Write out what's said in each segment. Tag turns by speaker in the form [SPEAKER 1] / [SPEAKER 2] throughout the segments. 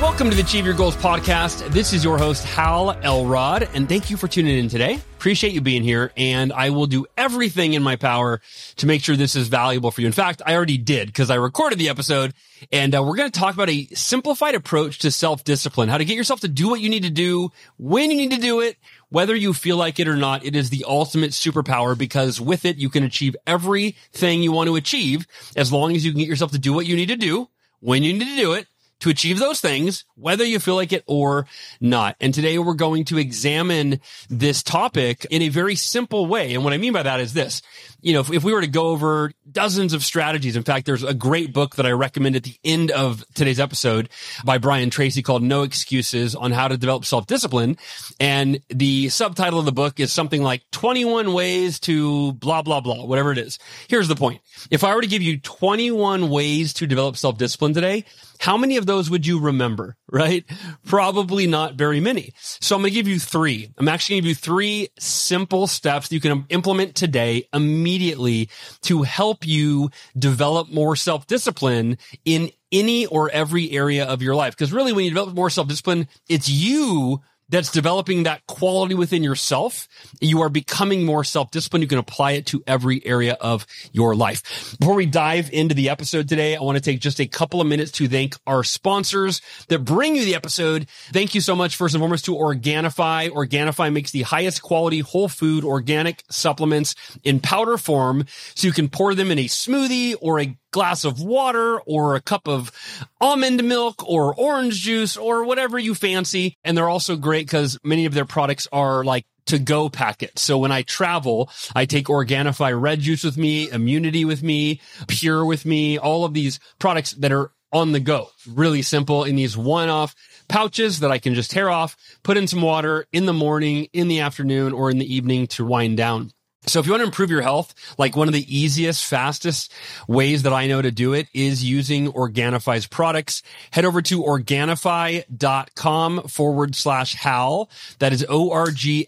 [SPEAKER 1] Welcome to the Achieve Your Goals podcast. This is your host, Hal Elrod, and thank you for tuning in today. Appreciate you being here, and I will do everything in my power to make sure this is valuable for you. In fact, I already did because I recorded the episode, and uh, we're going to talk about a simplified approach to self discipline, how to get yourself to do what you need to do, when you need to do it, whether you feel like it or not. It is the ultimate superpower because with it, you can achieve everything you want to achieve as long as you can get yourself to do what you need to do, when you need to do it, to achieve those things, whether you feel like it or not. And today we're going to examine this topic in a very simple way. And what I mean by that is this, you know, if, if we were to go over dozens of strategies, in fact, there's a great book that I recommend at the end of today's episode by Brian Tracy called No Excuses on how to develop self-discipline. And the subtitle of the book is something like 21 ways to blah, blah, blah, whatever it is. Here's the point. If I were to give you 21 ways to develop self-discipline today, how many of those would you remember, right? Probably not very many. So I'm going to give you three. I'm actually going to give you three simple steps you can implement today immediately to help you develop more self-discipline in any or every area of your life. Because really, when you develop more self-discipline, it's you that's developing that quality within yourself. You are becoming more self-disciplined. You can apply it to every area of your life. Before we dive into the episode today, I want to take just a couple of minutes to thank our sponsors that bring you the episode. Thank you so much, first and foremost, to Organifi. Organifi makes the highest quality whole food organic supplements in powder form. So you can pour them in a smoothie or a glass of water or a cup of almond milk or orange juice or whatever you fancy. And they're also great because many of their products are like to go packets. So when I travel, I take Organifi red juice with me, immunity with me, pure with me, all of these products that are on the go. Really simple in these one off pouches that I can just tear off, put in some water in the morning, in the afternoon, or in the evening to wind down. So if you want to improve your health, like one of the easiest, fastest ways that I know to do it is using Organifi's products. Head over to Organifi.com forward slash HAL. That is O-R-G-A-N-I-F-I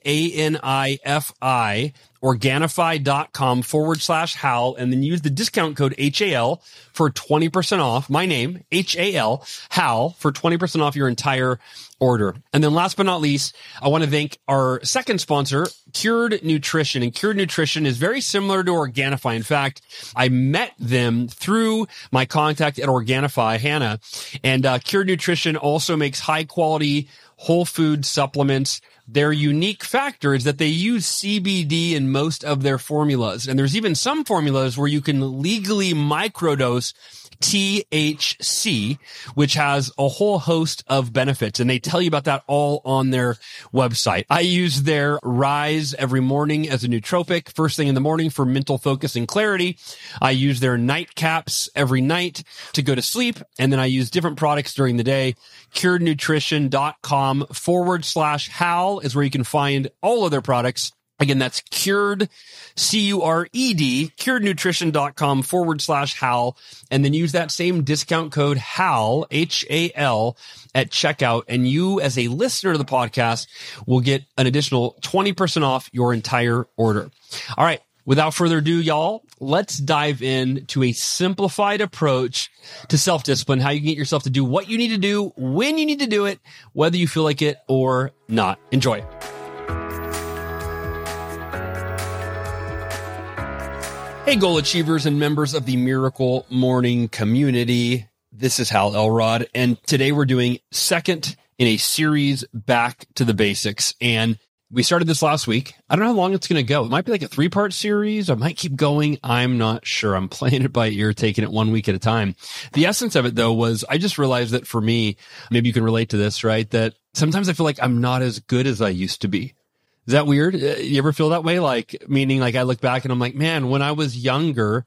[SPEAKER 1] Organifi.com forward slash HAL and then use the discount code HAL for 20% off my name, H-A-L, HAL for 20% off your entire order. And then last but not least, I want to thank our second sponsor, Cured Nutrition. And Cured Nutrition is very similar to Organifi. In fact, I met them through my contact at Organifi, Hannah. And uh, Cured Nutrition also makes high quality whole food supplements. Their unique factor is that they use CBD in most of their formulas. And there's even some formulas where you can legally microdose THC, which has a whole host of benefits. And they tell you about that all on their website. I use their Rise every morning as a nootropic, first thing in the morning for mental focus and clarity. I use their night caps every night to go to sleep. And then I use different products during the day. CuredNutrition.com forward slash HAL is where you can find all of their products. Again, that's cured, C-U-R-E-D, curednutrition.com forward slash HAL, and then use that same discount code HAL, H-A-L, at checkout. And you, as a listener to the podcast, will get an additional 20% off your entire order. All right. Without further ado, y'all, let's dive in to a simplified approach to self-discipline, how you can get yourself to do what you need to do, when you need to do it, whether you feel like it or not. Enjoy. Hey, goal achievers and members of the Miracle Morning community. This is Hal Elrod, and today we're doing second in a series back to the basics. And we started this last week. I don't know how long it's going to go. It might be like a three part series. I might keep going. I'm not sure. I'm playing it by ear, taking it one week at a time. The essence of it though was I just realized that for me, maybe you can relate to this, right? That sometimes I feel like I'm not as good as I used to be. Is that weird? Uh, you ever feel that way? Like, meaning like I look back and I'm like, man, when I was younger,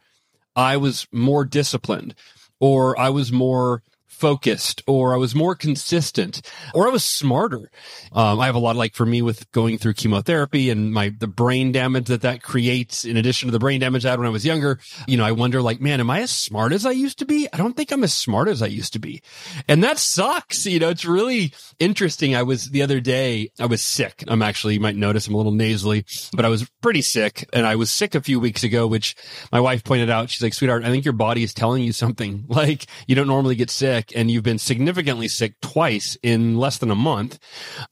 [SPEAKER 1] I was more disciplined or I was more focused or I was more consistent or I was smarter. Um, I have a lot of, like for me with going through chemotherapy and my, the brain damage that that creates in addition to the brain damage I had when I was younger. You know, I wonder like, man, am I as smart as I used to be? I don't think I'm as smart as I used to be. And that sucks. You know, it's really interesting. I was the other day, I was sick. I'm actually, you might notice I'm a little nasally, but I was pretty sick and I was sick a few weeks ago, which my wife pointed out. She's like, sweetheart, I think your body is telling you something. Like you don't normally get sick and you've been significantly sick twice in less than a month.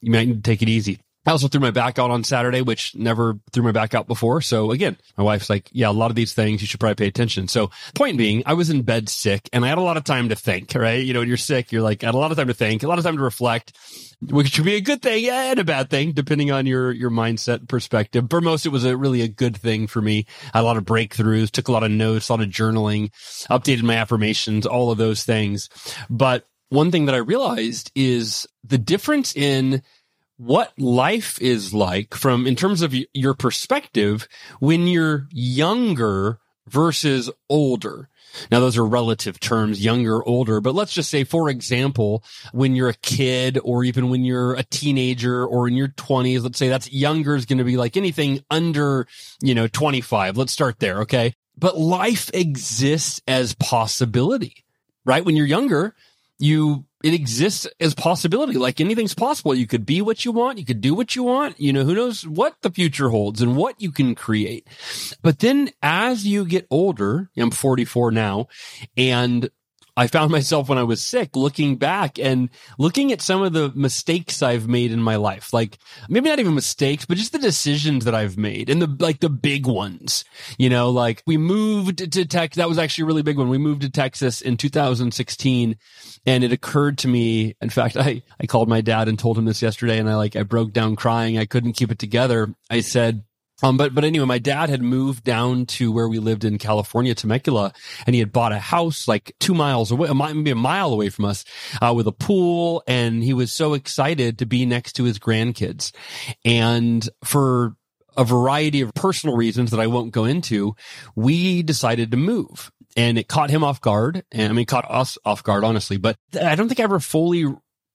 [SPEAKER 1] You might take it easy. I also threw my back out on Saturday, which never threw my back out before. So again, my wife's like, yeah, a lot of these things you should probably pay attention. So point being, I was in bed sick and I had a lot of time to think, right? You know, when you're sick, you're like, I had a lot of time to think, a lot of time to reflect, which should be a good thing and a bad thing, depending on your, your mindset perspective. For most, it was a really a good thing for me. I had a lot of breakthroughs, took a lot of notes, a lot of journaling, updated my affirmations, all of those things. But one thing that I realized is the difference in what life is like from in terms of your perspective when you're younger versus older. Now, those are relative terms, younger, older, but let's just say, for example, when you're a kid or even when you're a teenager or in your twenties, let's say that's younger is going to be like anything under, you know, 25. Let's start there. Okay. But life exists as possibility, right? When you're younger, you it exists as possibility. Like anything's possible. You could be what you want. You could do what you want. You know who knows what the future holds and what you can create. But then as you get older i'm 44 now and I found myself when I was sick looking back and looking at some of the mistakes I've made in my life. Like maybe not even mistakes, but just the decisions that I've made and the, like the big ones, you know, like we moved to Texas. That was actually a really big one. We moved to Texas in 2016 and it occurred to me. In fact, I, I called my dad and told him this yesterday and I like, I broke down crying. I couldn't keep it together. I said, um, but, but anyway, my dad had moved down to where we lived in California, Temecula, and he had bought a house like two miles away, maybe a mile away from us, uh, with a pool. And he was so excited to be next to his grandkids. And for a variety of personal reasons that I won't go into, we decided to move and it caught him off guard. And I mean, caught us off guard, honestly, but I don't think I ever fully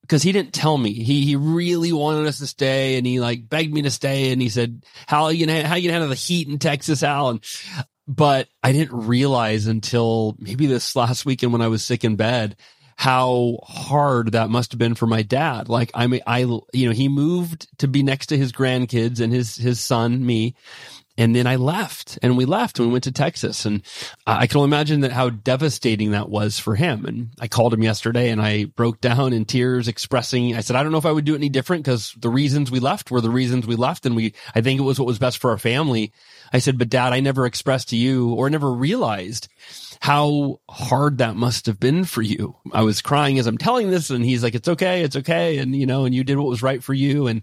[SPEAKER 1] because he didn't tell me. He he really wanted us to stay, and he like begged me to stay, and he said, "How you gonna how you gonna handle the heat in Texas, Al?" And but I didn't realize until maybe this last weekend when I was sick in bed how hard that must have been for my dad. Like I mean, I you know he moved to be next to his grandkids and his his son, me, and then I left and we left and we went to Texas. And I can only imagine that how devastating that was for him. And I called him yesterday and I broke down in tears expressing, I said, I don't know if I would do it any different because the reasons we left were the reasons we left. And we, I think it was what was best for our family. I said, but dad, I never expressed to you or never realized how hard that must have been for you. I was crying as I'm telling this and he's like, it's okay. It's okay. And you know, and you did what was right for you. And,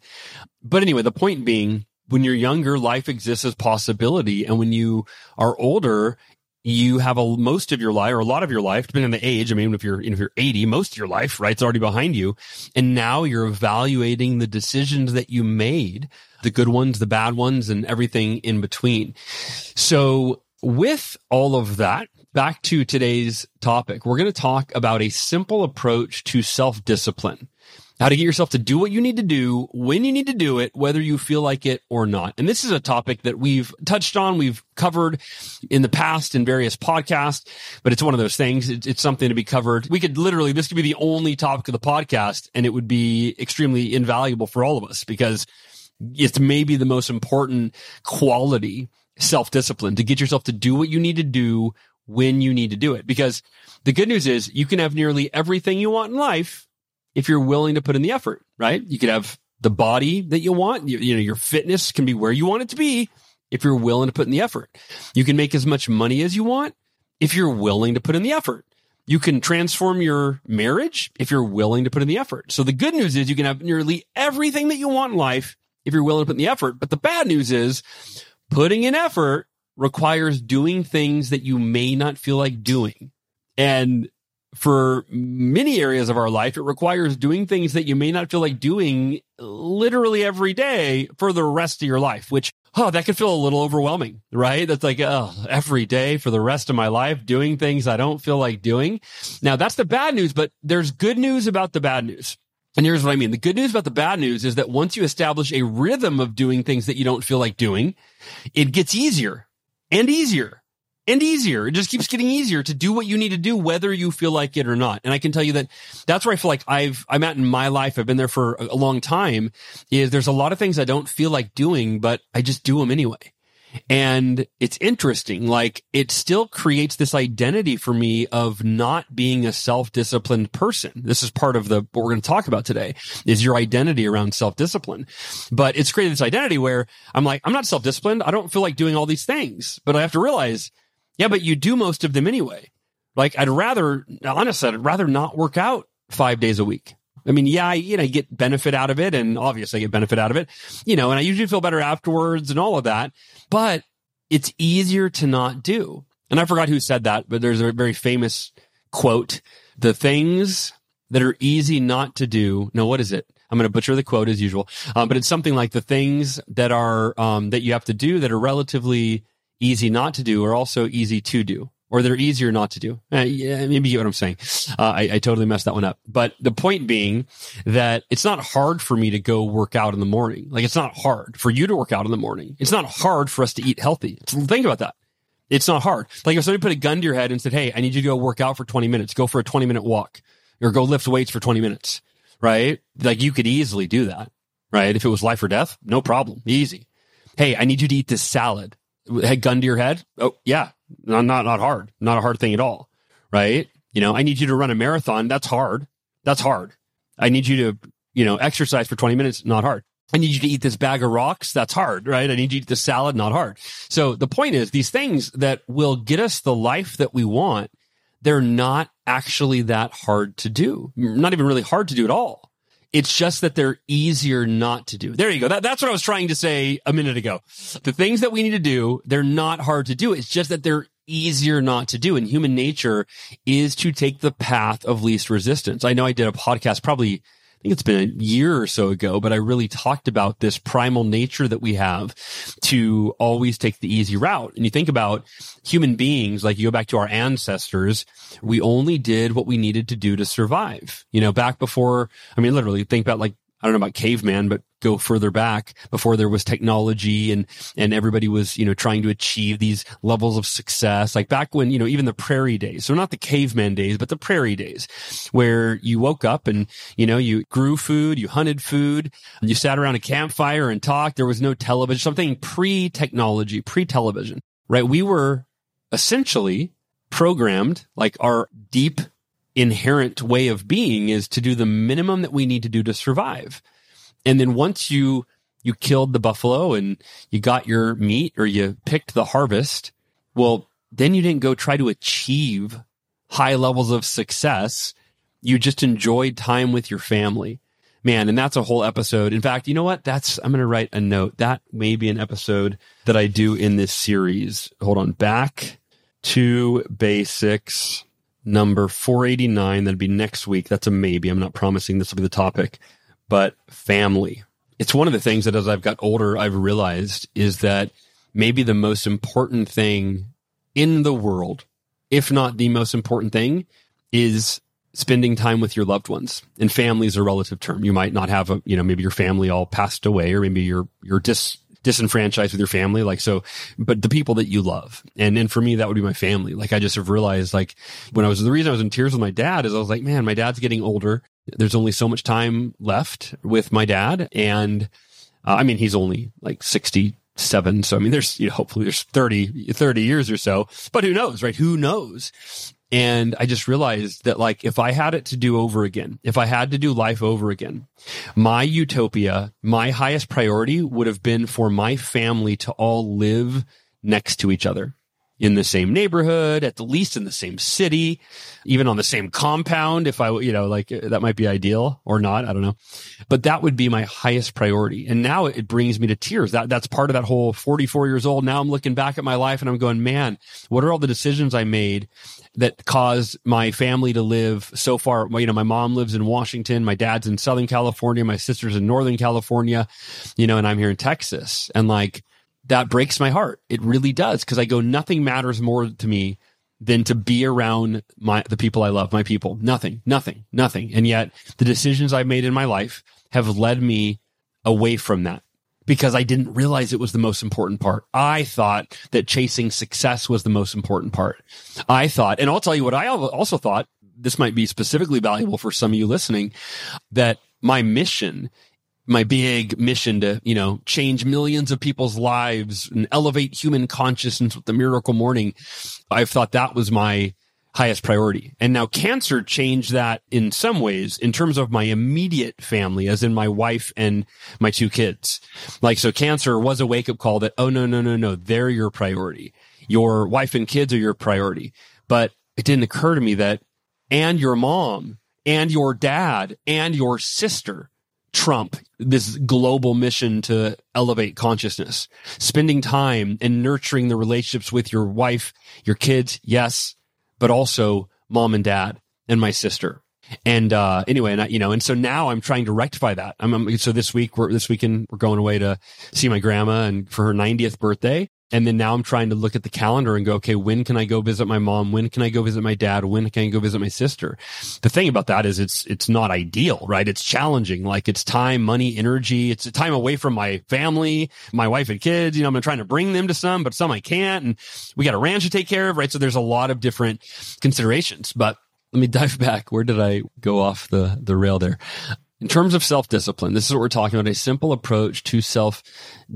[SPEAKER 1] but anyway, the point being, when you're younger, life exists as possibility. And when you are older, you have a most of your life or a lot of your life, depending on the age. I mean, if you're, if you're 80, most of your life, right? It's already behind you. And now you're evaluating the decisions that you made, the good ones, the bad ones, and everything in between. So with all of that, back to today's topic, we're going to talk about a simple approach to self discipline how to get yourself to do what you need to do when you need to do it, whether you feel like it or not. And this is a topic that we've touched on, we've covered in the past in various podcasts, but it's one of those things. It's, something to be covered. We could literally, this could be the only topic of the podcast and it would be extremely invaluable for all of us because it's maybe the most important quality self discipline to get yourself to do what you need to do when you need to do it. Because the good news is you can have nearly everything you want in life if you're willing to put in the effort, right? You could have the body that you want. You, you, know, your fitness can be where you want it to be if you're willing to put in the effort. You can make as much money as you want if you're willing to put in the effort. You can transform your marriage if you're willing to put in the effort. So the good news is you can have nearly everything that you want in life if you're willing to put in the effort. But the bad news is putting in effort requires doing things that you may not feel like doing. And for many areas of our life, it requires doing things that you may not feel like doing literally every day for the rest of your life, which oh, that could feel a little overwhelming, right? That's like, oh, every day for the rest of my life doing things I don't feel like doing. Now that's the bad news, but there's good news about the bad news. And here's what I mean. The good news about the bad news is that once you establish a rhythm of doing things that you don't feel like doing, it gets easier and easier and easier. It just keeps getting easier to do what you need to do, whether you feel like it or not. And I can tell you that that's where I feel like I've, I'm at in my life. I've been there for a long time is there's a lot of things I don't feel like doing, but I just do them anyway. And it's interesting. Like it still creates this identity for me of not being a self-disciplined person. This is part of the, what we're going to talk about today is your identity around self-discipline. But it's created this identity where I'm like, I'm not self-disciplined. I don't feel like doing all these things, but I have to realize yeah, but you do most of them anyway. Like I'd rather, honestly, I'd rather not work out five days a week. I mean, yeah, I, you know, get benefit out of it and obviously I get benefit out of it, you know, and I usually feel better afterwards and all of that, but it's easier to not do. And I forgot who said that, but there's a very famous quote. The things that are easy not to do. No, what is it? I'm going to butcher the quote as usual. Um, but it's something like the things that are, um, that you have to do that are relatively easy not to do are also easy to do or they're easier not to do. Uh, yeah, maybe you get what I'm saying. Uh, I, I, totally messed that one up. But the point being that it's not hard for me to go work out in the morning. Like it's not hard for you to work out in the morning. It's not hard for us to eat healthy. Think about that. It's not hard. Like if somebody put a gun to your head and said, Hey, I need you to go work out for 20 minutes, go for a 20 minute walk or go lift weights for 20 minutes, right? Like you could easily do that, right? If it was life or death, no problem. Easy. Hey, I need you to eat this salad head gun to your head. Oh yeah, not, not, not hard, not a hard thing at all. Right. You know, I need you to run a marathon. That's hard. That's hard. I need you to, you know, exercise for 20 minutes. Not hard. I need you to eat this bag of rocks. That's hard, right? I need you to eat this salad. Not hard. So the point is these things that will get us the life that we want, they're not actually that hard to do. Not even really hard to do at all. It's just that they're easier not to do. There you go. That, that's what I was trying to say a minute ago. The things that we need to do, they're not hard to do. It's just that they're easier not to do. And human nature is to take the path of least resistance. I know I did a podcast probably think it's been a year or so ago, but I really talked about this primal nature that we have to always take the easy route. And you think about human beings, like you go back to our ancestors, we only did what we needed to do to survive. You know, back before, I mean, literally think about like I don't know about caveman, but go further back before there was technology and, and everybody was, you know, trying to achieve these levels of success. Like back when, you know, even the prairie days. So not the caveman days, but the prairie days where you woke up and, you know, you grew food, you hunted food, you sat around a campfire and talked. There was no television, something pre technology, pre television, right? We were essentially programmed like our deep inherent way of being is to do the minimum that we need to do to survive. And then once you, you killed the buffalo and you got your meat or you picked the harvest, well, then you didn't go try to achieve high levels of success. You just enjoyed time with your family. Man, and that's a whole episode. In fact, you know what? That's, I'm going to write a note. That may be an episode that I do in this series. Hold on. Back to basics number 489. That'd be next week. That's a maybe. I'm not promising this will be the topic, but family. It's one of the things that as I've got older, I've realized is that maybe the most important thing in the world, if not the most important thing, is spending time with your loved ones and family is a relative term. You might not have a, you know, maybe your family all passed away or maybe you're, you're dis, disenfranchised with your family. Like, so, but the people that you love. And then for me, that would be my family. Like, I just have realized, like, when I was, the reason I was in tears with my dad is I was like, man, my dad's getting older. There's only so much time left with my dad. And, uh, I mean, he's only like 67. So, I mean, there's, you know, hopefully there's 30, 30 years or so, but who knows, right? Who knows? And I just realized that like if I had it to do over again, if I had to do life over again, my utopia, my highest priority would have been for my family to all live next to each other in the same neighborhood, at the least in the same city, even on the same compound. If I, you know, like uh, that might be ideal or not. I don't know, but that would be my highest priority. And now it brings me to tears. That, that's part of that whole 44 years old. Now I'm looking back at my life and I'm going, man, what are all the decisions I made that caused my family to live so far? You know, my mom lives in Washington. My dad's in Southern California. My sister's in Northern California, you know, and I'm here in Texas and like, that breaks my heart. It really does. Cause I go, nothing matters more to me than to be around my, the people I love, my people. Nothing, nothing, nothing. And yet the decisions I've made in my life have led me away from that because I didn't realize it was the most important part. I thought that chasing success was the most important part. I thought, and I'll tell you what I also thought, this might be specifically valuable for some of you listening, that my mission my big mission to, you know, change millions of people's lives and elevate human consciousness with the miracle morning. I've thought that was my highest priority. And now cancer changed that in some ways in terms of my immediate family, as in my wife and my two kids. Like, so cancer was a wake up call that, oh, no, no, no, no, they're your priority. Your wife and kids are your priority. But it didn't occur to me that, and your mom and your dad and your sister trump this global mission to elevate consciousness. Spending time and nurturing the relationships with your wife, your kids, yes, but also mom and dad and my sister. And uh, anyway, and I, you know, and so now I'm trying to rectify that. I'm, I'm so this week we're this weekend we're going away to see my grandma and for her 90th birthday, and then now I'm trying to look at the calendar and go, okay, when can I go visit my mom? When can I go visit my dad? When can I go visit my sister? The thing about that is it's, it's not ideal, right? It's challenging. Like it's time, money, energy. It's a time away from my family, my wife and kids. You know, I'm trying to bring them to some, but some I can't. And we got a ranch to take care of, right? So there's a lot of different considerations, but let me dive back. Where did I go off the, the rail there? In terms of self discipline, this is what we're talking about a simple approach to self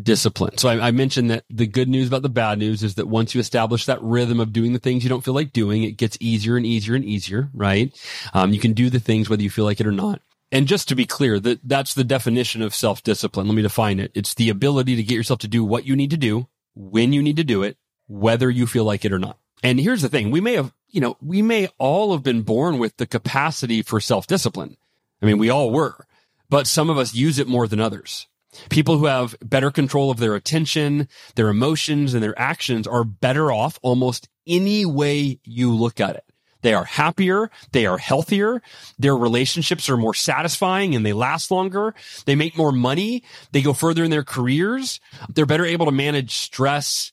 [SPEAKER 1] discipline. So I, I, mentioned that the good news about the bad news is that once you establish that rhythm of doing the things you don't feel like doing, it gets easier and easier and easier, right? Um, you can do the things whether you feel like it or not. And just to be clear, that that's the definition of self discipline. Let me define it. It's the ability to get yourself to do what you need to do, when you need to do it, whether you feel like it or not. And here's the thing. We may have, you know, we may all have been born with the capacity for self discipline. I mean, we all were, but some of us use it more than others. People who have better control of their attention, their emotions, and their actions are better off almost any way you look at it. They are happier. They are healthier. Their relationships are more satisfying and they last longer. They make more money. They go further in their careers. They're better able to manage stress,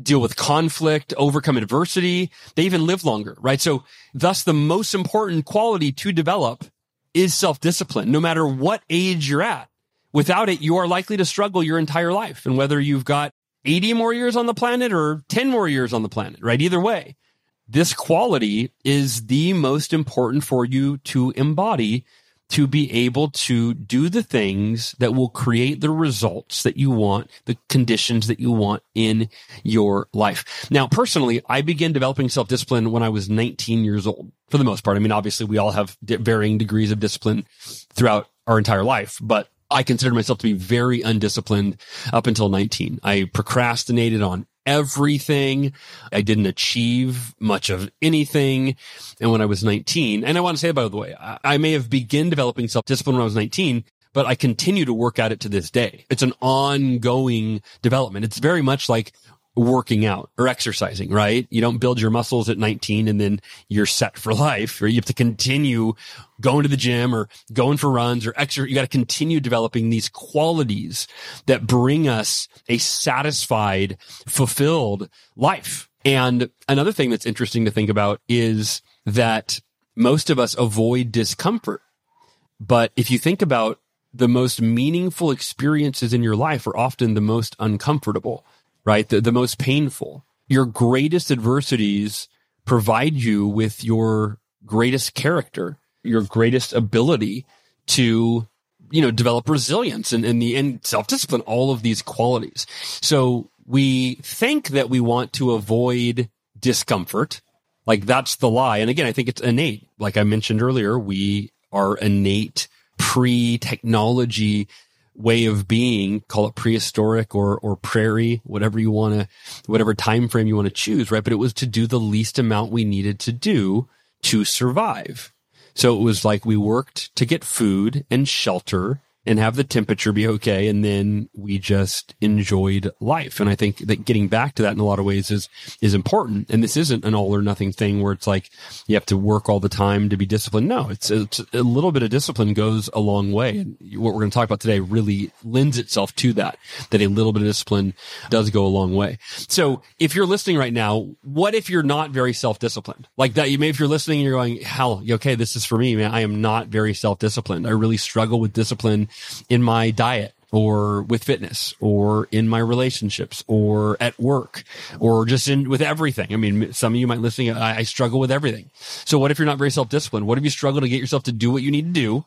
[SPEAKER 1] deal with conflict, overcome adversity. They even live longer, right? So thus the most important quality to develop is self-discipline, no matter what age you're at. Without it, you are likely to struggle your entire life. And whether you've got 80 more years on the planet or 10 more years on the planet, right? Either way, this quality is the most important for you to embody to be able to do the things that will create the results that you want, the conditions that you want in your life. Now, personally, I began developing self-discipline when I was 19 years old, for the most part. I mean, obviously we all have varying degrees of discipline throughout our entire life, but I considered myself to be very undisciplined up until 19. I procrastinated on everything. I didn't achieve much of anything. And when I was 19, and I want to say, by the way, I, I may have begun developing self discipline when I was 19, but I continue to work at it to this day. It's an ongoing development. It's very much like working out or exercising, right? You don't build your muscles at 19 and then you're set for life, or you have to continue going to the gym or going for runs or extra. You got to continue developing these qualities that bring us a satisfied, fulfilled life. And another thing that's interesting to think about is that most of us avoid discomfort. But if you think about the most meaningful experiences in your life are often the most uncomfortable right? The, the most painful. Your greatest adversities provide you with your greatest character, your greatest ability to, you know, develop resilience and, and the and self-discipline, all of these qualities. So we think that we want to avoid discomfort. Like that's the lie. And again, I think it's innate. Like I mentioned earlier, we are innate pre-technology way of being, call it prehistoric or or prairie, whatever you want to, whatever time frame you want to choose, right? But it was to do the least amount we needed to do to survive. So it was like we worked to get food and shelter and have the temperature be okay. And then we just enjoyed life. And I think that getting back to that in a lot of ways is, is important. And this isn't an all or nothing thing where it's like you have to work all the time to be disciplined. No, it's, it's a little bit of discipline goes a long way. And what we're going to talk about today really lends itself to that, that a little bit of discipline does go a long way. So if you're listening right now, what if you're not very self-disciplined? Like that, you may, if you're listening and you're going, hell, okay, this is for me, man. I am not very self-disciplined. I really struggle with discipline in my diet or with fitness or in my relationships or at work or just in with everything. I mean, some of you might listening, I, I struggle with everything. So what if you're not very self-disciplined? What if you struggle to get yourself to do what you need to do?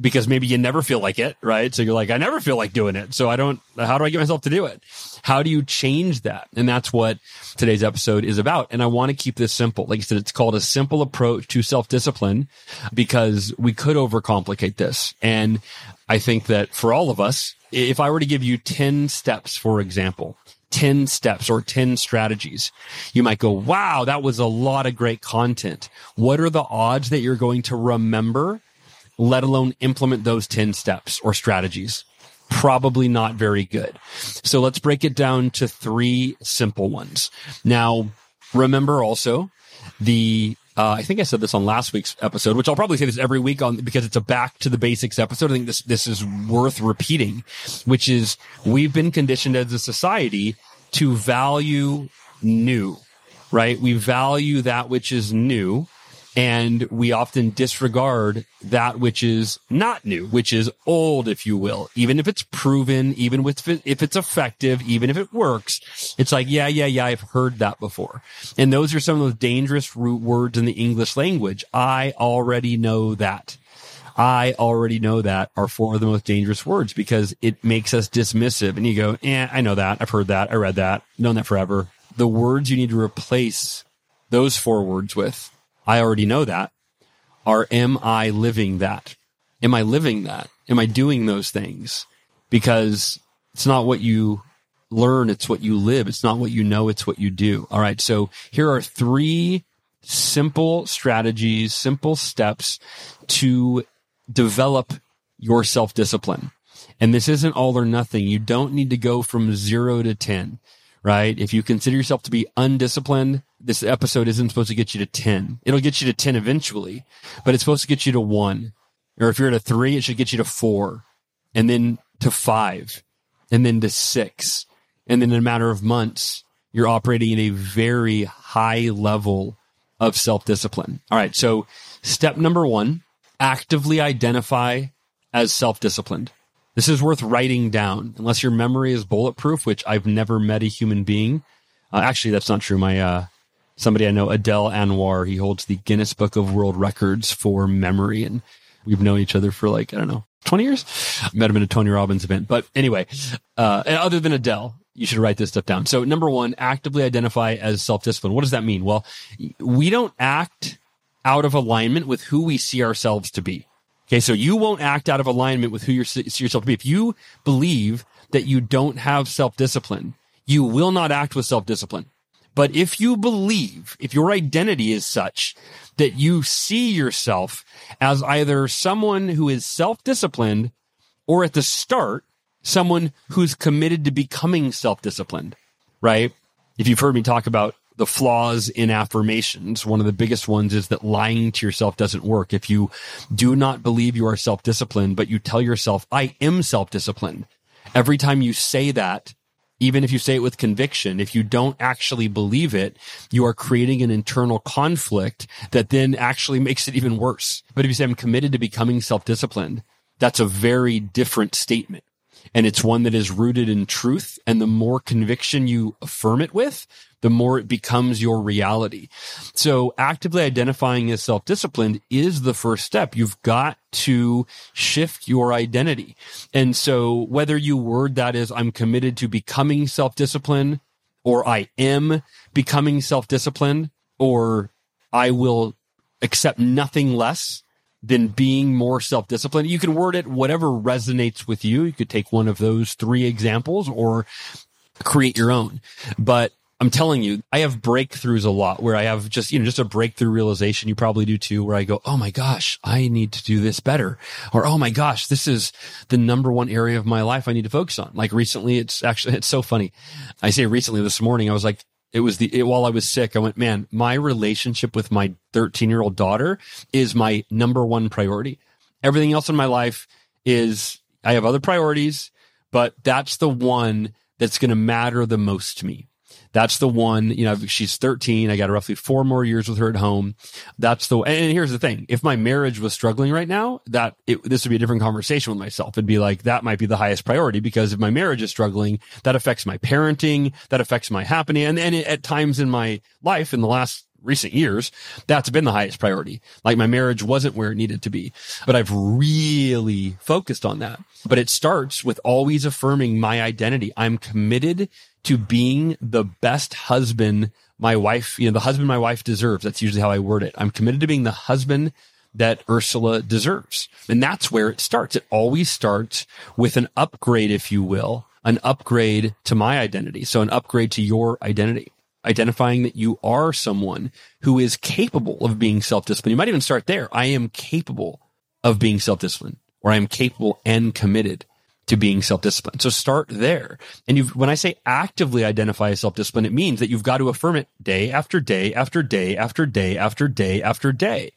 [SPEAKER 1] Because maybe you never feel like it, right? So you're like, I never feel like doing it. So I don't, how do I get myself to do it? How do you change that? And that's what today's episode is about. And I want to keep this simple. Like I said, it's called a simple approach to self discipline because we could overcomplicate this. And I think that for all of us, if I were to give you 10 steps, for example, 10 steps or 10 strategies, you might go, wow, that was a lot of great content. What are the odds that you're going to remember, let alone implement those 10 steps or strategies? Probably not very good. So let's break it down to three simple ones. Now, remember also the uh, I think I said this on last week's episode, which I'll probably say this every week on because it's a back to the basics episode. I think this this is worth repeating, which is we've been conditioned as a society to value new, right? We value that which is new and we often disregard that which is not new, which is old, if you will. Even if it's proven, even with, if it's effective, even if it works, it's like, yeah, yeah, yeah, I've heard that before. And those are some of those dangerous root words in the English language. I already know that. I already know that are four of the most dangerous words because it makes us dismissive. And you go, eh, I know that. I've heard that. I read that. Known that forever. The words you need to replace those four words with I already know that. Or am I living that? Am I living that? Am I doing those things? Because it's not what you learn. It's what you live. It's not what you know. It's what you do. All right. So here are three simple strategies, simple steps to develop your self discipline. And this isn't all or nothing. You don't need to go from zero to 10 right? If you consider yourself to be undisciplined, this episode isn't supposed to get you to 10. It'll get you to 10 eventually, but it's supposed to get you to one. Or if you're at a three, it should get you to four and then to five and then to six. And then in a matter of months, you're operating in a very high level of self discipline. All right. So step number one, actively identify as self disciplined. This is worth writing down, unless your memory is bulletproof, which I've never met a human being. Uh, actually, that's not true. My uh, somebody I know, Adele Anwar, he holds the Guinness Book of World Records for memory, and we've known each other for like I don't know, twenty years. Met him at a Tony Robbins event, but anyway, uh, other than Adele, you should write this stuff down. So, number one, actively identify as self discipline. What does that mean? Well, we don't act out of alignment with who we see ourselves to be. Okay. So you won't act out of alignment with who you see yourself to be. If you believe that you don't have self discipline, you will not act with self discipline. But if you believe, if your identity is such that you see yourself as either someone who is self disciplined or at the start, someone who's committed to becoming self disciplined, right? If you've heard me talk about the flaws in affirmations. One of the biggest ones is that lying to yourself doesn't work. If you do not believe you are self disciplined, but you tell yourself, I am self disciplined. Every time you say that, even if you say it with conviction, if you don't actually believe it, you are creating an internal conflict that then actually makes it even worse. But if you say, I'm committed to becoming self disciplined, that's a very different statement and it's one that is rooted in truth. And the more conviction you affirm it with, the more it becomes your reality. So actively identifying as self-disciplined is the first step. You've got to shift your identity. And so whether you word that as I'm committed to becoming self-disciplined or I am becoming self-disciplined or I will accept nothing less than being more self-disciplined. You can word it whatever resonates with you. You could take one of those three examples or create your own. But I'm telling you, I have breakthroughs a lot where I have just, you know, just a breakthrough realization. You probably do too, where I go, Oh my gosh, I need to do this better. Or, Oh my gosh, this is the number one area of my life I need to focus on. Like recently, it's actually, it's so funny. I say recently this morning, I was like, it was the, it, while I was sick, I went, man, my relationship with my 13 year old daughter is my number one priority. Everything else in my life is, I have other priorities, but that's the one that's going to matter the most to me that's the one, you know, she's 13. I got roughly four more years with her at home. That's the, and here's the thing. If my marriage was struggling right now, that it, this would be a different conversation with myself. It'd be like, that might be the highest priority because if my marriage is struggling, that affects my parenting, that affects my happening. And, and at times in my life in the last recent years, that's been the highest priority. Like my marriage wasn't where it needed to be, but I've really focused on that. But it starts with always affirming my identity. I'm committed to being the best husband my wife, you know, the husband my wife deserves. That's usually how I word it. I'm committed to being the husband that Ursula deserves. And that's where it starts. It always starts with an upgrade, if you will, an upgrade to my identity. So an upgrade to your identity, identifying that you are someone who is capable of being self-disciplined. You might even start there. I am capable of being self-disciplined or I am capable and committed to being self-disciplined. So start there. And you when I say actively identify as self-discipline, it means that you've got to affirm it day after day after day after day after day after day.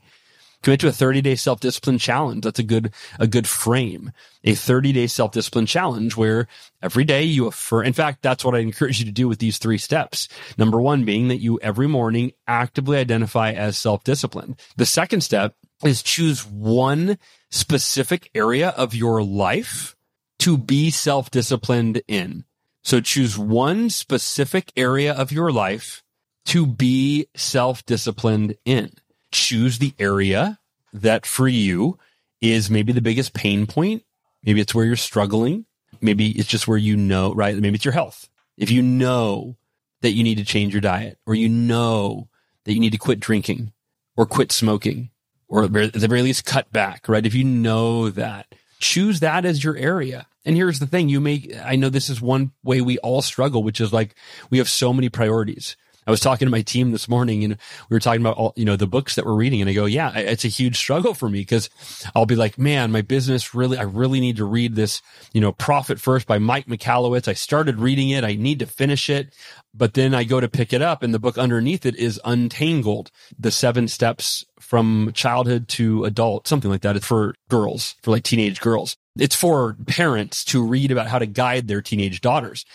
[SPEAKER 1] Commit to a 30 day self-discipline challenge. That's a good, a good frame. A 30 day self-discipline challenge where every day you affirm. In fact, that's what I encourage you to do with these three steps. Number one being that you every morning actively identify as self-disciplined. The second step is choose one specific area of your life to be self disciplined in. So choose one specific area of your life to be self disciplined in. Choose the area that for you is maybe the biggest pain point. Maybe it's where you're struggling. Maybe it's just where you know, right? Maybe it's your health. If you know that you need to change your diet or you know that you need to quit drinking or quit smoking or at the very least cut back, right? If you know that, choose that as your area. And here's the thing, you may, I know this is one way we all struggle, which is like we have so many priorities. I was talking to my team this morning and we were talking about all, you know, the books that we're reading. And I go, yeah, it's a huge struggle for me because I'll be like, man, my business really, I really need to read this, you know, Profit First by Mike Michalowicz. I started reading it. I need to finish it. But then I go to pick it up and the book underneath it is Untangled, the seven steps from childhood to adult, something like that. It's for girls, for like teenage girls it's for parents to read about how to guide their teenage daughters.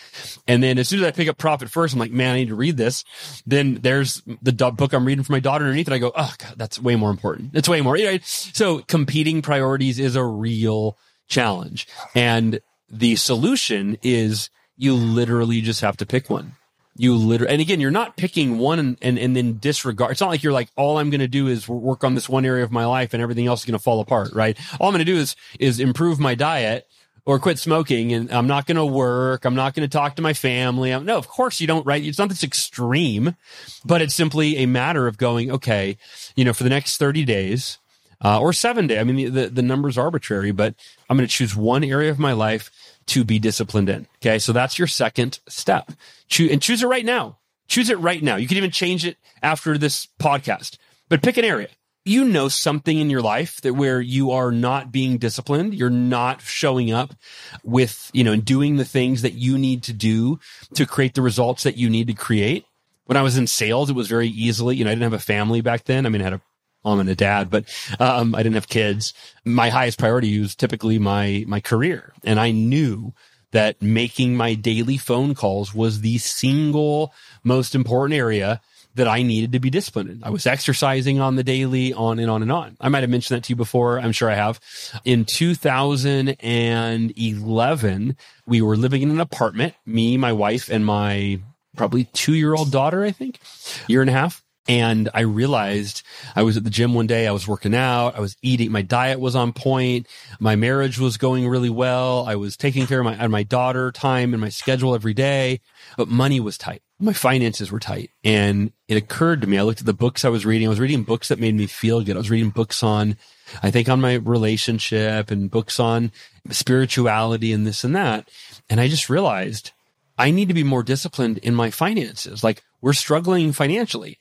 [SPEAKER 1] And then as soon as I pick up Profit First, I'm like, man, I need to read this. Then there's the book I'm reading for my daughter underneath it. I go, oh God, that's way more important. It's way more. Right? So competing priorities is a real challenge. And the solution is you literally just have to pick one you literally, and again, you're not picking one and, and, and then disregard. It's not like you're like, all I'm going to do is work on this one area of my life and everything else is going to fall apart, right? All I'm going to do is, is improve my diet or quit smoking and I'm not going to work. I'm not going to talk to my family. I'm, no, of course you don't, right? It's not this extreme, but it's simply a matter of going, okay, you know, for the next 30 days, uh, or seven day. I mean, the, the, the number's arbitrary, but I'm going to choose one area of my life to be disciplined in. Okay. So that's your second step. Choose and choose it right now. Choose it right now. You can even change it after this podcast, but pick an area. You know something in your life that where you are not being disciplined, you're not showing up with, you know, and doing the things that you need to do to create the results that you need to create. When I was in sales, it was very easily, you know, I didn't have a family back then. I mean, I had a mom and a dad, but um, I didn't have kids. My highest priority was typically my my career, and I knew that making my daily phone calls was the single most important area that I needed to be disciplined in. I was exercising on the daily, on and on and on. I might have mentioned that to you before. I'm sure I have. In 2011, we were living in an apartment, me, my wife, and my probably two year old daughter, I think, year and a half. And I realized I was at the gym one day. I was working out. I was eating. My diet was on point. My marriage was going really well. I was taking care of my, my daughter time and my schedule every day, but money was tight. My finances were tight. And it occurred to me. I looked at the books I was reading. I was reading books that made me feel good. I was reading books on, I think on my relationship and books on spirituality and this and that. And I just realized I need to be more disciplined in my finances. Like we're struggling financially.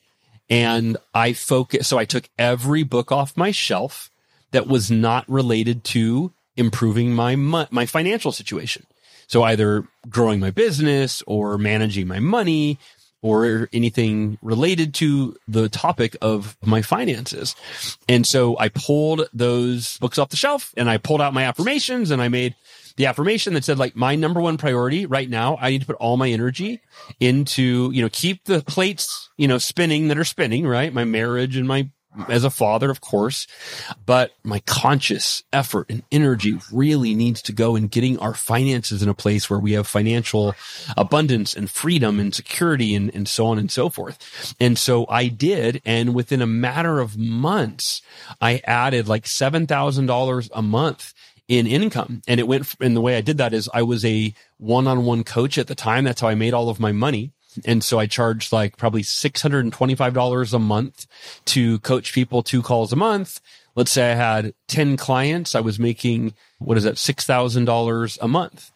[SPEAKER 1] And I focus. So I took every book off my shelf that was not related to improving my, my financial situation. So either growing my business or managing my money or anything related to the topic of my finances. And so I pulled those books off the shelf and I pulled out my affirmations and I made the affirmation that said like my number one priority right now, I need to put all my energy into, you know, keep the plates, you know, spinning that are spinning, right? My marriage and my as a father, of course, but my conscious effort and energy really needs to go in getting our finances in a place where we have financial abundance and freedom and security and, and so on and so forth. And so I did. And within a matter of months, I added like $7,000 a month in income. And it went, and the way I did that is I was a one on one coach at the time. That's how I made all of my money. And so I charged like probably $625 a month to coach people two calls a month. Let's say I had 10 clients. I was making, what is that? $6,000 a month.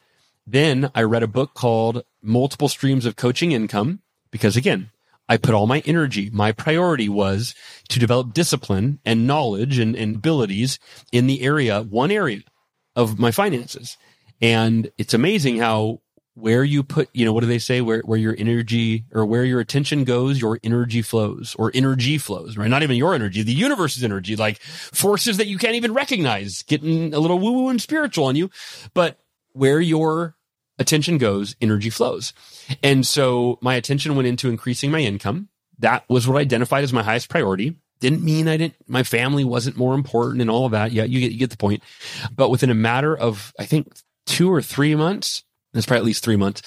[SPEAKER 1] Then I read a book called Multiple Streams of Coaching Income because again, I put all my energy. My priority was to develop discipline and knowledge and, and abilities in the area, one area of my finances. And it's amazing how where you put, you know, what do they say? Where, where your energy or where your attention goes, your energy flows or energy flows, right? Not even your energy, the universe's energy, like forces that you can't even recognize, getting a little woo woo and spiritual on you. But where your attention goes, energy flows. And so my attention went into increasing my income. That was what I identified as my highest priority. Didn't mean I didn't, my family wasn't more important and all of that. Yeah, you get, you get the point. But within a matter of, I think two or three months, it's probably at least three months,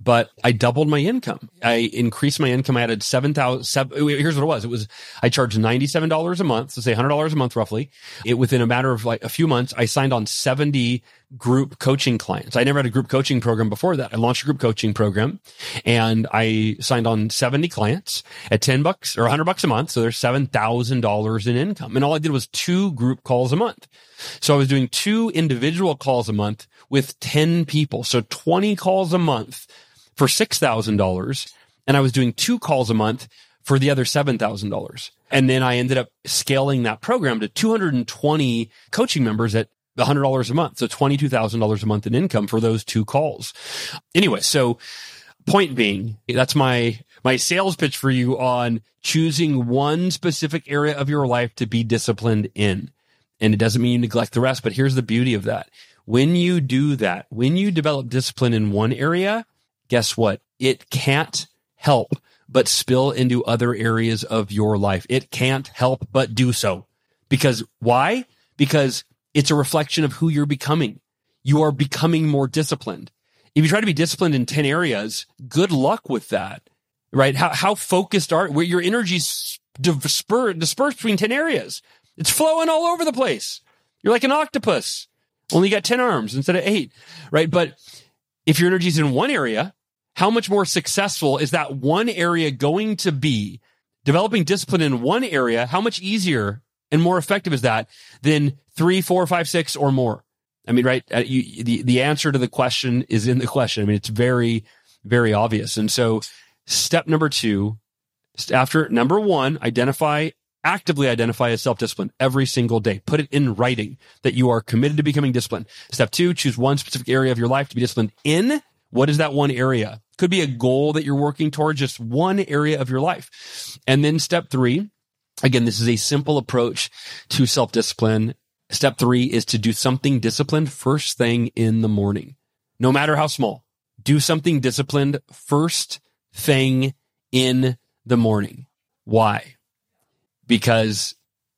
[SPEAKER 1] but I doubled my income. I increased my income. I added seven thousand. Here's what it was. It was I charged ninety seven dollars a month, so say hundred dollars a month roughly. It within a matter of like a few months, I signed on seventy group coaching clients. I never had a group coaching program before that. I launched a group coaching program, and I signed on seventy clients at ten bucks or hundred bucks a month. So there's seven thousand dollars in income, and all I did was two group calls a month. So I was doing two individual calls a month with 10 people. So 20 calls a month for $6,000. And I was doing two calls a month for the other $7,000. And then I ended up scaling that program to 220 coaching members at $100 a month. So $22,000 a month in income for those two calls. Anyway, so point being, that's my, my sales pitch for you on choosing one specific area of your life to be disciplined in. And it doesn't mean you neglect the rest, but here's the beauty of that. When you do that, when you develop discipline in one area, guess what? It can't help but spill into other areas of your life. It can't help but do so. Because why? Because it's a reflection of who you're becoming. You are becoming more disciplined. If you try to be disciplined in 10 areas, good luck with that, right? How, how focused are, where your energy's dispersed, dispersed between 10 areas. It's flowing all over the place. You're like an octopus. Only got 10 arms instead of eight, right? But if your energy is in one area, how much more successful is that one area going to be? Developing discipline in one area, how much easier and more effective is that than three, four, five, six, or more? I mean, right? Uh, you, the, the answer to the question is in the question. I mean, it's very, very obvious. And so step number two, after number one, identify actively identify as self-discipline every single day. Put it in writing that you are committed to becoming disciplined. Step two, choose one specific area of your life to be disciplined in. What is that one area? Could be a goal that you're working towards, just one area of your life. And then step three, again, this is a simple approach to self-discipline. Step three is to do something disciplined first thing in the morning, no matter how small. Do something disciplined first thing in the morning. Why? Because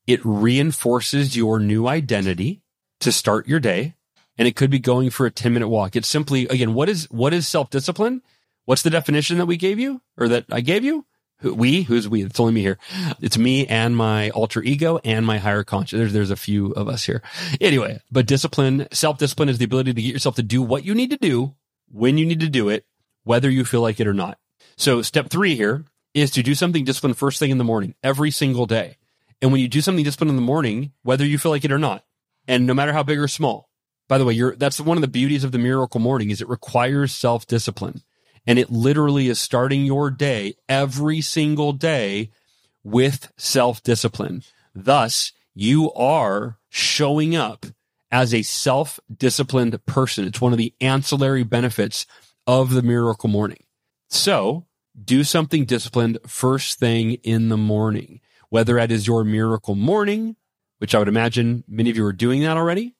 [SPEAKER 1] it reinforces your new identity to start your day. And it could be going for a 10 minute walk. It's simply, again, what is, what is self discipline? What's the definition that we gave you or that I gave you? We, who's we? It's only me here. It's me and my alter ego and my higher conscious. There's, there's a few of us here. Anyway, but discipline, self discipline is the ability to get yourself to do what you need to do when you need to do it, whether you feel like it or not. So step three here is to do something disciplined first thing in the morning, every single day. And when you do something disciplined in the morning, whether you feel like it or not, and no matter how big or small, by the way, you're, that's one of the beauties of the miracle morning is it requires self discipline. And it literally is starting your day every single day with self discipline. Thus, you are showing up as a self disciplined person. It's one of the ancillary benefits of the miracle morning. So do something disciplined first thing in the morning, whether that is your miracle morning, which I would imagine many of you are doing that already.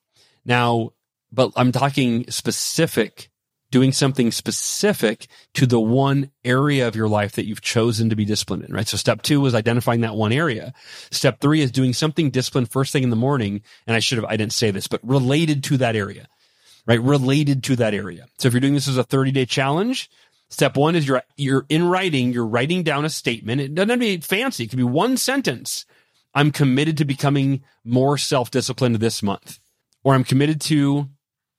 [SPEAKER 1] Now, but I'm talking specific doing something specific to the one area of your life that you've chosen to be disciplined in, right? So step two was identifying that one area. Step three is doing something disciplined first thing in the morning. And I should have, I didn't say this, but related to that area, right? Related to that area. So if you're doing this as a 30 day challenge, step one is you're, you're in writing, you're writing down a statement. It doesn't have to be fancy. It can be one sentence. I'm committed to becoming more self disciplined this month, or I'm committed to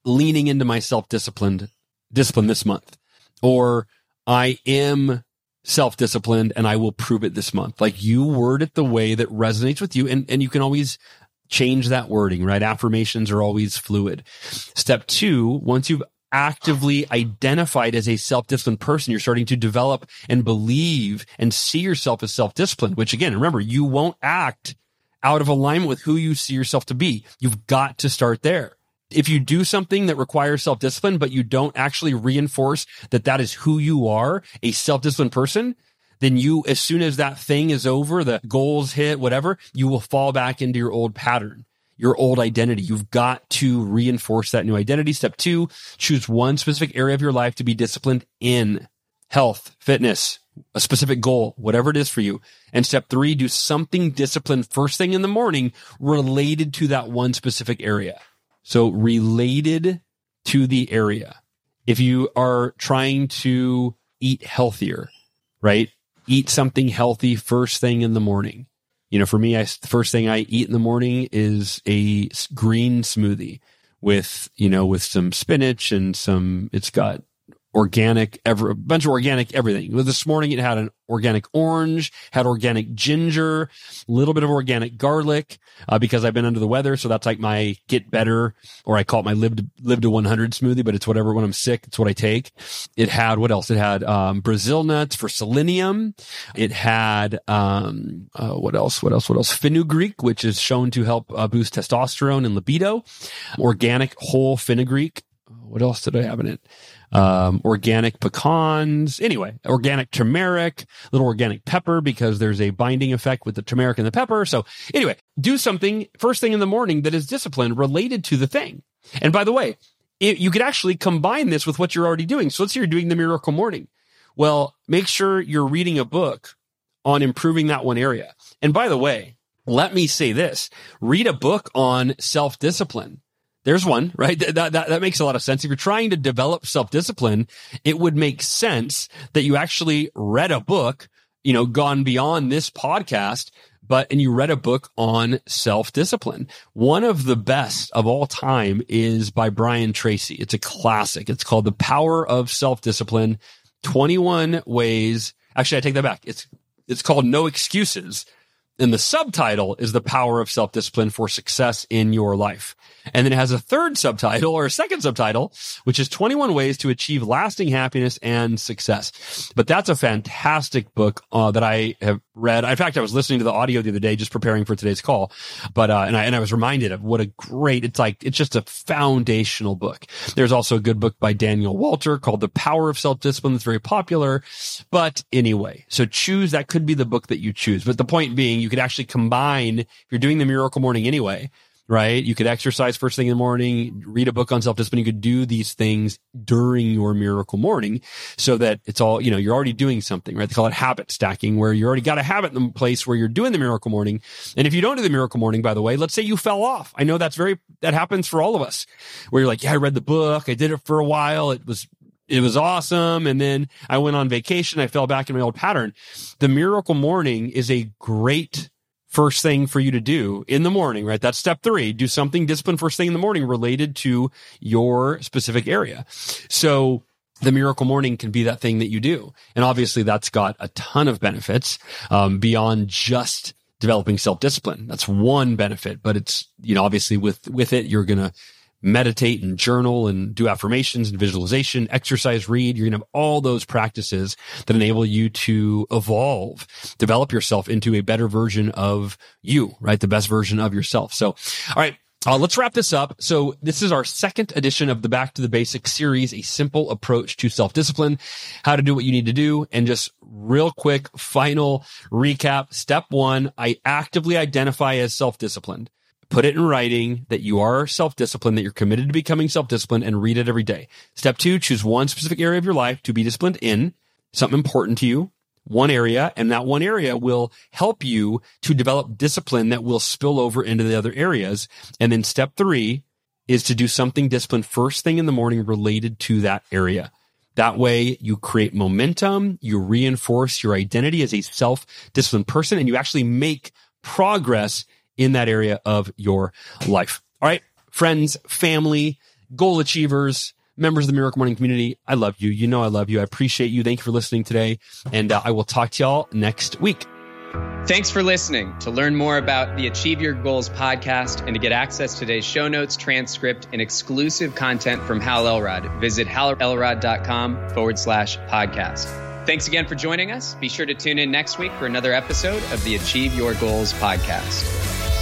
[SPEAKER 1] leaning into my self disciplined discipline this month or I am self disciplined and I will prove it this month. Like you word it the way that resonates with you. And, and you can always change that wording, right? Affirmations are always fluid. Step two, once you've actively identified as a self-disciplined person, you're starting to develop and believe and see yourself as self-disciplined, which again, remember, you won't act out of alignment with who you see yourself to be. You've got to start there if you do something that requires self discipline, but you don't actually reinforce that that is who you are, a self disciplined person, then you, as soon as that thing is over, the goals hit, whatever, you will fall back into your old pattern, your old identity. You've got to reinforce that new identity. Step two, choose one specific area of your life to be disciplined in health, fitness, a specific goal, whatever it is for you. And step three, do something disciplined first thing in the morning related to that one specific area. So related to the area. If you are trying to eat healthier, right? Eat something healthy first thing in the morning. You know, for me, I, the first thing I eat in the morning is a green smoothie with, you know, with some spinach and some, it's got organic, ever, a bunch of organic everything. This morning it had an organic orange, had organic ginger, a little bit of organic garlic, uh, because I've been under the weather. So that's like my get better, or I call it my live to, live to 100 smoothie, but it's whatever when I'm sick. It's what I take. It had, what else? It had, um, Brazil nuts for selenium. It had, um, uh, what else? What else? What else? Fenugreek, which is shown to help uh, boost testosterone and libido. Organic whole fenugreek. What else did I have in it? Um, organic pecans. Anyway, organic turmeric, little organic pepper because there's a binding effect with the turmeric and the pepper. So anyway, do something first thing in the morning that is disciplined related to the thing. And by the way, it, you could actually combine this with what you're already doing. So let's say you're doing the miracle morning. Well, make sure you're reading a book on improving that one area. And by the way, let me say this, read a book on self discipline there's one, right? That, that, that makes a lot of sense. If you're trying to develop self-discipline, it would make sense that you actually read a book, you know, gone beyond this podcast, but, and you read a book on self-discipline. One of the best of all time is by Brian Tracy. It's a classic. It's called The Power of Self-Discipline, 21 ways. Actually, I take that back. It's, it's called No Excuses. And the subtitle is The Power of Self-Discipline for Success in Your Life. And then it has a third subtitle or a second subtitle, which is 21 ways to achieve lasting happiness and success. But that's a fantastic book uh, that I have read. In fact, I was listening to the audio the other day, just preparing for today's call. But, uh, and I, and I was reminded of what a great, it's like, it's just a foundational book. There's also a good book by Daniel Walter called The Power of Self-Discipline that's very popular. But anyway, so choose, that could be the book that you choose. But the point being, you could actually combine, if you're doing the miracle morning anyway, right? You could exercise first thing in the morning, read a book on self-discipline. You could do these things during your miracle morning so that it's all, you know, you're already doing something, right? They call it habit stacking where you already got a habit in the place where you're doing the miracle morning. And if you don't do the miracle morning, by the way, let's say you fell off. I know that's very, that happens for all of us where you're like, yeah, I read the book. I did it for a while. It was it was awesome. And then I went on vacation. I fell back in my old pattern. The miracle morning is a great first thing for you to do in the morning, right? That's step three. Do something disciplined first thing in the morning related to your specific area. So the miracle morning can be that thing that you do. And obviously that's got a ton of benefits, um, beyond just developing self discipline. That's one benefit, but it's, you know, obviously with, with it, you're going to meditate and journal and do affirmations and visualization, exercise, read. You're going to have all those practices that enable you to evolve, develop yourself into a better version of you, right? The best version of yourself. So, all right. Uh, let's wrap this up. So this is our second edition of the Back to the Basics series, a simple approach to self-discipline, how to do what you need to do. And just real quick, final recap. Step one, I actively identify as self-disciplined put it in writing that you are self-disciplined, that you're committed to becoming self-disciplined and read it every day. Step two, choose one specific area of your life to be disciplined in, something important to you, one area, and that one area will help you to develop discipline that will spill over into the other areas. And then step three is to do something disciplined first thing in the morning related to that area. That way you create momentum, you reinforce your identity as a self-disciplined person, and you actually make progress in that area of your life. All right, friends, family, goal achievers, members of the Miracle Morning community, I love you. You know I love you. I appreciate you. Thank you for listening today. And uh, I will talk to y'all next week.
[SPEAKER 2] Thanks for listening. To learn more about the Achieve Your Goals podcast and to get access to today's show notes, transcript, and exclusive content from Hal Elrod, visit halelrod.com forward slash podcast. Thanks again for joining us. Be sure to tune in next week for another episode of the Achieve Your Goals podcast.